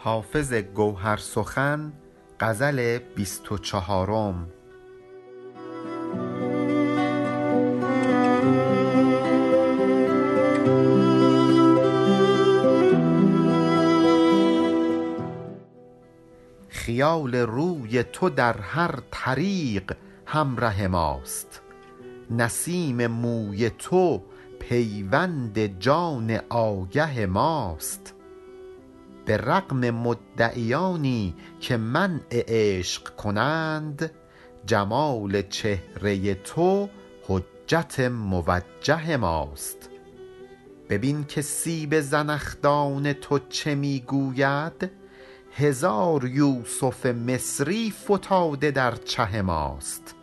حافظ گوهر سخن غزل بیست و چهارم. خیال روی تو در هر طریق همره ماست. نسیم موی تو پیوند جان آگه ماست. به رغم مدعیانی که منع عشق کنند جمال چهره تو حجت موجه ماست. ببین که سیب زنخدان تو چه می گوید هزار یوسف مصری فتاده در چه ماست.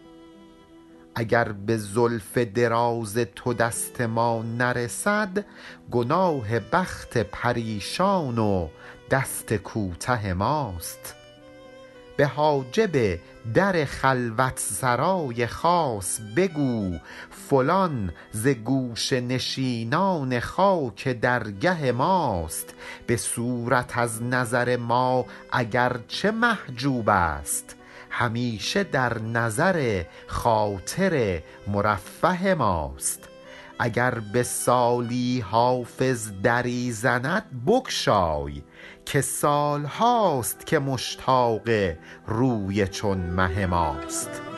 اگر به زلف دراز تو دست ما نرسد گناه بخت پریشان و دست کوته ماست. به حاجب در خلوت سرای خاص بگو فلان ز گوشه نشینان خاک درگه ماست. به صورت از نظر ما اگر چه محجوب است همیشه در نظر خاطر مرفه ماست. اگر به سالی حافظ دری زند بگشای. که سال هاست که مشتاق روی چون مه ماست.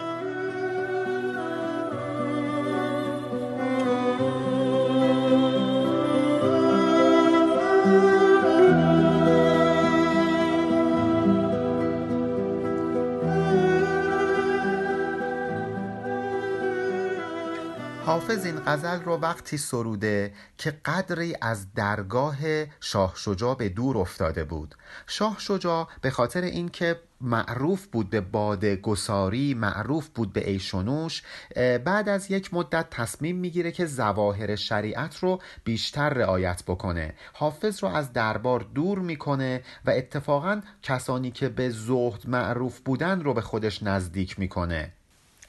حافظ این غزل رو وقتی سروده که قدری از درگاه شاه شجاع به دور افتاده بود. شاه شجاع به خاطر اینکه معروف بود به باده گساری معروف بود به ایشونوش بعد از یک مدت تصمیم می‌گیره که زواهر شریعت رو بیشتر رعایت بکنه. حافظ رو از دربار دور می‌کنه و اتفاقا کسانی که به زهد معروف بودن رو به خودش نزدیک می‌کنه.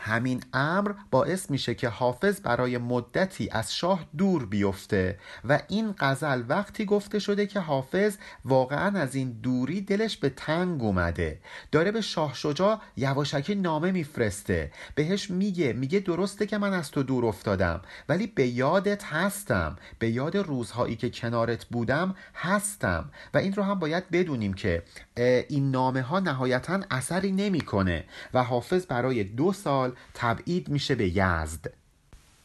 همین امر باعث میشه که حافظ برای مدتی از شاه دور بیفته و این غزل وقتی گفته شده که حافظ واقعا از این دوری دلش به تنگ اومده. داره به شاه شجاع یواشکی نامه میفرسته. بهش میگه میگه درسته که من از تو دور افتادم ولی به یادت هستم. به یاد روزهایی که کنارت بودم هستم. و این رو هم باید بدونیم که این نامه ها نهایتا اثری نمی‌کنه و حافظ برای دو سال تبعید میشه به یزد.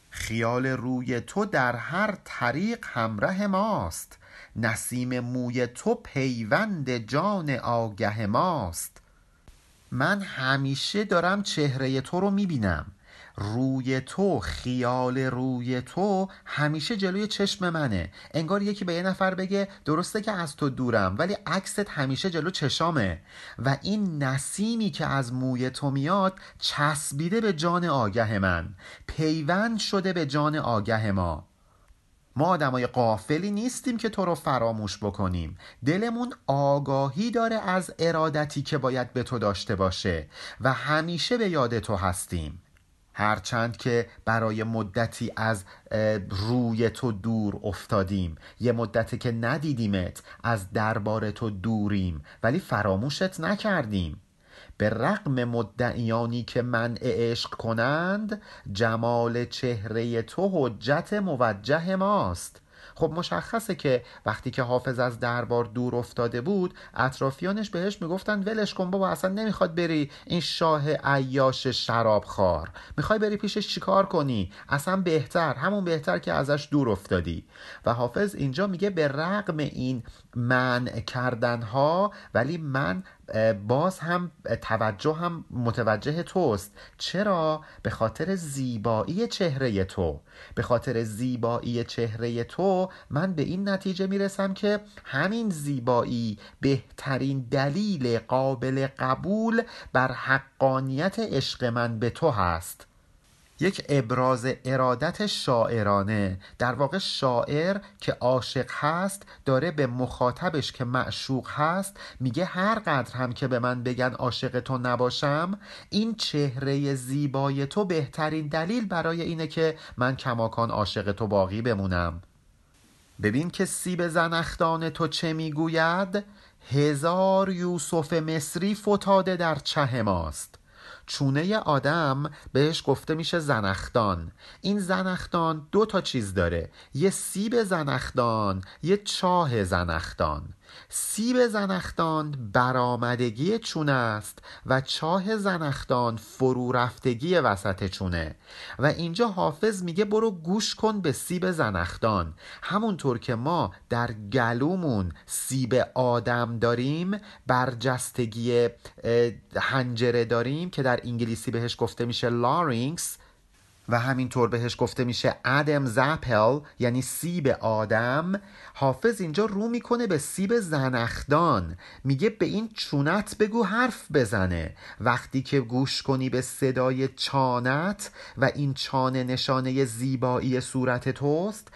خیال روی تو در هر طریق همره ماست. نسیم موی تو پیوند جان آگه ماست. من همیشه دارم چهره تو رو می‌بینم. روی تو خیال روی تو همیشه جلوی چشم منه. انگار یکی به یه نفر بگه درسته که از تو دورم ولی عکست همیشه جلو چشامه. و این نسیمی که از موی تو میاد چسبیده به جان آگه من. پیوند شده به جان آگه ما. ما آدمای قافلی نیستیم که تو رو فراموش بکنیم. دلمون آگاهی داره از ارادتی که باید به تو داشته باشه. و همیشه به یاد تو هستیم. هرچند که برای مدتی از روی تو دور افتادیم. یه مدتی که ندیدیمت از دربار تو دوریم. ولی فراموشت نکردیم. به رغم مدعیانی که منع عشق کنند جمال چهره تو حجت موجه ماست. خب مشخصه که وقتی که حافظ از دربار دور افتاده بود اطرافیانش بهش می‌گفتن ولش کن بابا اصلا نمی‌خواد بری این شاه عیاش شراب خار می‌خوای بری پیشش چیکار کنی؟ اصلا بهتر همون بهتر که ازش دور افتادی. و حافظ اینجا میگه به رغم این منع کردن ها ولی من باز هم توجه هم متوجه توست. چرا؟ به خاطر زیبایی چهره تو. به خاطر زیبایی چهره تو من به این نتیجه می‌رسم که همین زیبایی بهترین دلیل قابل قبول بر حقانیت عشق من به تو هست. یک ابراز ارادت شاعرانه. در واقع شاعر که عاشق هست داره به مخاطبش که معشوق هست میگه هر قدر هم که به من بگن عاشق تو نباشم این چهره زیبای تو بهترین دلیل برای اینه که من کماکان عاشق تو باقی بمونم. ببین که سیب زنخدان تو چه می‌گوید؟ هزار یوسف مصری فتاده در چه ماست؟ چونه آدم بهش گفته میشه زنختان این زنختان دو تا چیز داره. یه سیب زنختان یه چاه زنختان سیب زنختان برآمدگی چونه است و چاه زنختان فرو رفتگی وسط چونه. و اینجا حافظ میگه برو گوش کن به سیب زنختان همونطور که ما در گلومون سیب آدم داریم برجستگی هنجره داریم که در انگلیسی بهش گفته میشه لارینکس و همینطور بهش گفته میشه ادم زپل یعنی سیب آدم. حافظ اینجا رو می‌کنه به سیب زنخدان. میگه به این چونت بگو حرف بزنه. وقتی که گوش کنی به صدای چانت و این چانه نشانه زیبایی صورت توست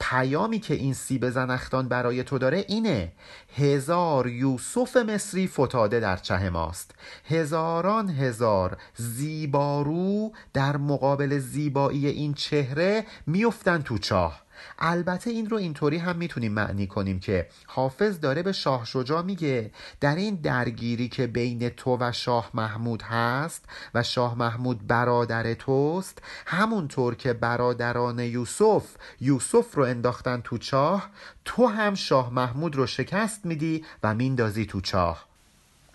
پیامی که این سیب زنخدان برای تو داره اینه. هزار یوسف مصری فتاده در چه ماست. هزاران هزار زیبارو در مقابل زیبایی این چهره میفتن تو چاه. البته این رو اینطوری هم می‌تونیم معنی کنیم که حافظ داره به شاه شجاع میگه. در این درگیری که بین تو و شاه محمود هست و شاه محمود برادر توست همونطور که برادران یوسف یوسف رو انداختن تو چاه تو هم شاه محمود رو شکست میدی و میندازی تو چاه.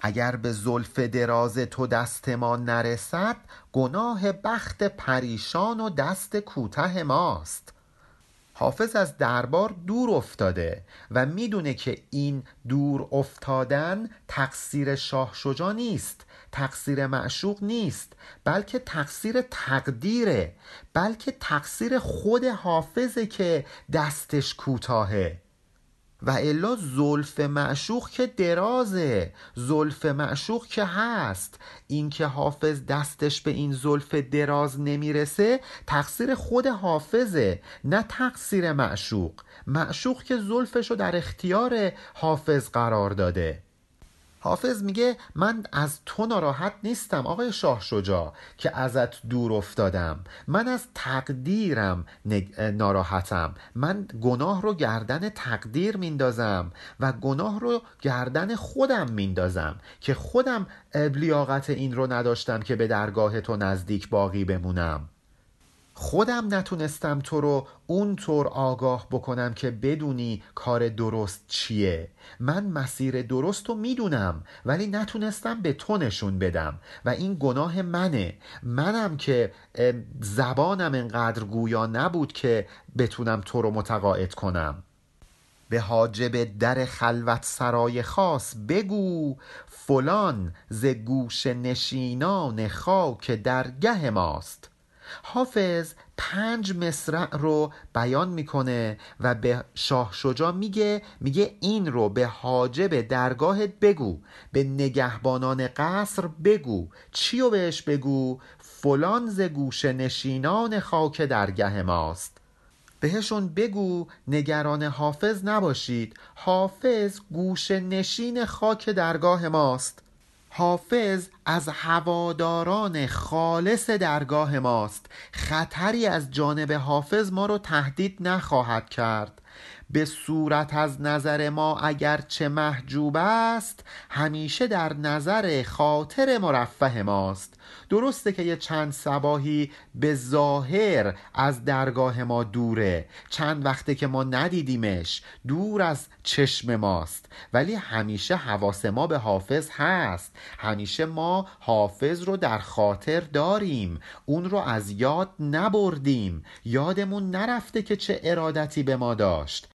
اگر به زلف دراز تو دست ما نرسد گناه بخت پریشان و دست کوته ماست. حافظ از دربار دور افتاده و می‌دونه که این دور افتادن تقصیر شاه شجا نیست تقصیر معشوق نیست بلکه تقصیر تقدیره بلکه تقصیر خود حافظه که دستش کوتاهه. و الا زلف معشوق که درازه. زلف معشوق که هست. اینکه حافظ دستش به این زلف دراز نمی‌رسه تقصیر خود حافظه نه تقصیر معشوق. معشوق که زلفش رو در اختیار حافظ قرار داده. حافظ میگه من از تو ناراحت نیستم آقای شاه شجا که ازت دور افتادم. من از تقدیرم ناراحتم. من گناه رو گردن تقدیر میندازم و گناه رو گردن خودم میندازم که خودم لیاقت این رو نداشتم که به درگاه تو نزدیک باقی بمونم. خودم نتونستم تو رو اونطور آگاه بکنم که بدونی کار درست چیه. من مسیر درست رو می‌دونم ولی نتونستم به تو نشون بدم و این گناه منه. منم که زبانم انقدر گویا نبود که بتونم تو رو متقاعد کنم. به حاجب در خلوت سرای خاص بگو فلان ز گوش نشینان خاک درگه ماست. حافظ پنج مصرع رو بیان می‌کنه و به شاه شجا میگه میگه این رو به حاجب درگاهت بگو به نگهبانان قصر بگو چی رو بهش بگو؟ فلان ز گوش نشینان خاک درگه ماست. بهشون بگو نگران حافظ نباشید حافظ گوش نشین خاک درگاه ماست. حافظ از هواداران خالص درگاه ماست. خطری از جانب حافظ ما رو تهدید نخواهد کرد. به صورت از نظر ما اگر چه محجوب است همیشه در نظر خاطر مرفه ماست. درسته که یه چند سباهی به ظاهر از درگاه ما دوره. چند وقته که ما ندیدیمش دور از چشم ماست. ولی همیشه حواس ما به حافظ هست. همیشه ما حافظ رو در خاطر داریم. اون رو از یاد نبردیم. یادمون نرفته که چه ارادتی به ما داشت.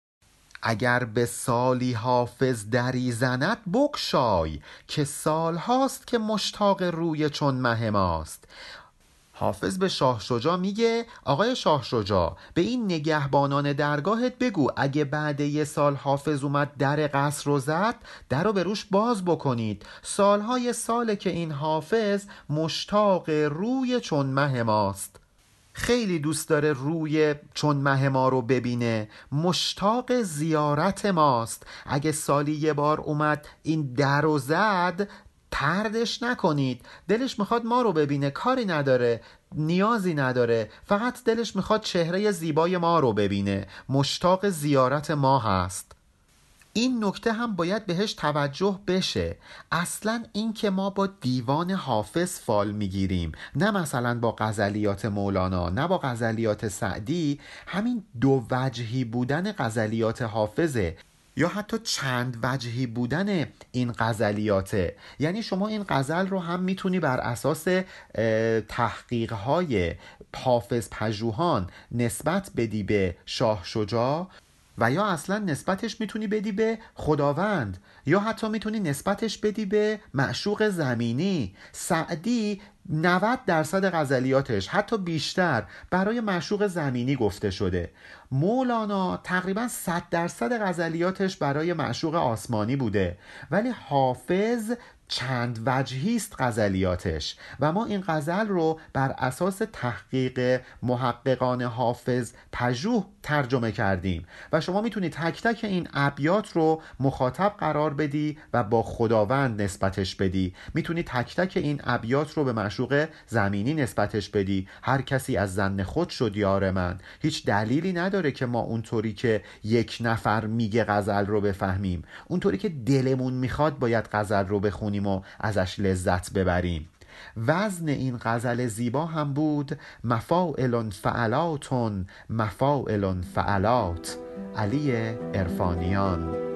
اگر به سالی حافظ دری زند بکشای که سال هاست که مشتاق روی چون مه ماست. حافظ به شاه شجا میگه آقای شاه شجا به این نگهبانان درگاهت بگو اگه بعد یه سال حافظ اومد در قصر رو زد در رو به روش باز بکنید. سالهای ساله که این حافظ مشتاق روی چون مه ماست. خیلی دوست داره روی چون مه ما رو ببینه. مشتاق زیارت ماست. اگه سالی یه بار اومد این در و زد تردش نکنید. دلش می‌خواد ما رو ببینه کاری نداره نیازی نداره. فقط دلش می‌خواد چهره زیبای ما رو ببینه. مشتاق زیارت ما هست. این نکته هم باید بهش توجه بشه. اصلا این که ما با دیوان حافظ فال می‌گیریم. نه مثلا با غزلیات مولانا نه با غزلیات سعدی. همین دو وجهی بودن غزلیات حافظه. یا حتی چند وجهی بودن این غزلیاته. یعنی شما این غزل رو هم می‌تونی بر اساس تحقیق های حافظ پژوهان نسبت بدی به شاه شجاع و یا اصلا نسبتش می‌تونی بدی به خداوند یا حتی می‌تونی نسبتش بدی به معشوق زمینی. سعدی 90 درصد غزلیاتش حتی بیشتر برای معشوق زمینی گفته شده. مولانا تقریبا 100 درصد غزلیاتش برای معشوق آسمانی بوده. ولی حافظ چند وجهی است غزلیاتش. و ما این غزل رو بر اساس تحقیق محققان حافظ پژوه ترجمه کردیم. و شما می‌تونید تک تک این ابیات رو مخاطب قرار بدی و با خداوند نسبتش بدی. می‌تونی تک تک این ابیات رو به معشوق زمینی نسبتش بدی. هر کسی از زن خود شد یار من. هیچ دلیلی نداره که ما اونطوری که یک نفر میگه غزل رو بفهمیم. اونطوری که دلمون می‌خواد باید غزل رو بخونیم و ازش لذت ببریم. وزن این غزل زیبا هم بود. مفاعل فعلاتون مفاعل فعلات. علی ارفانیان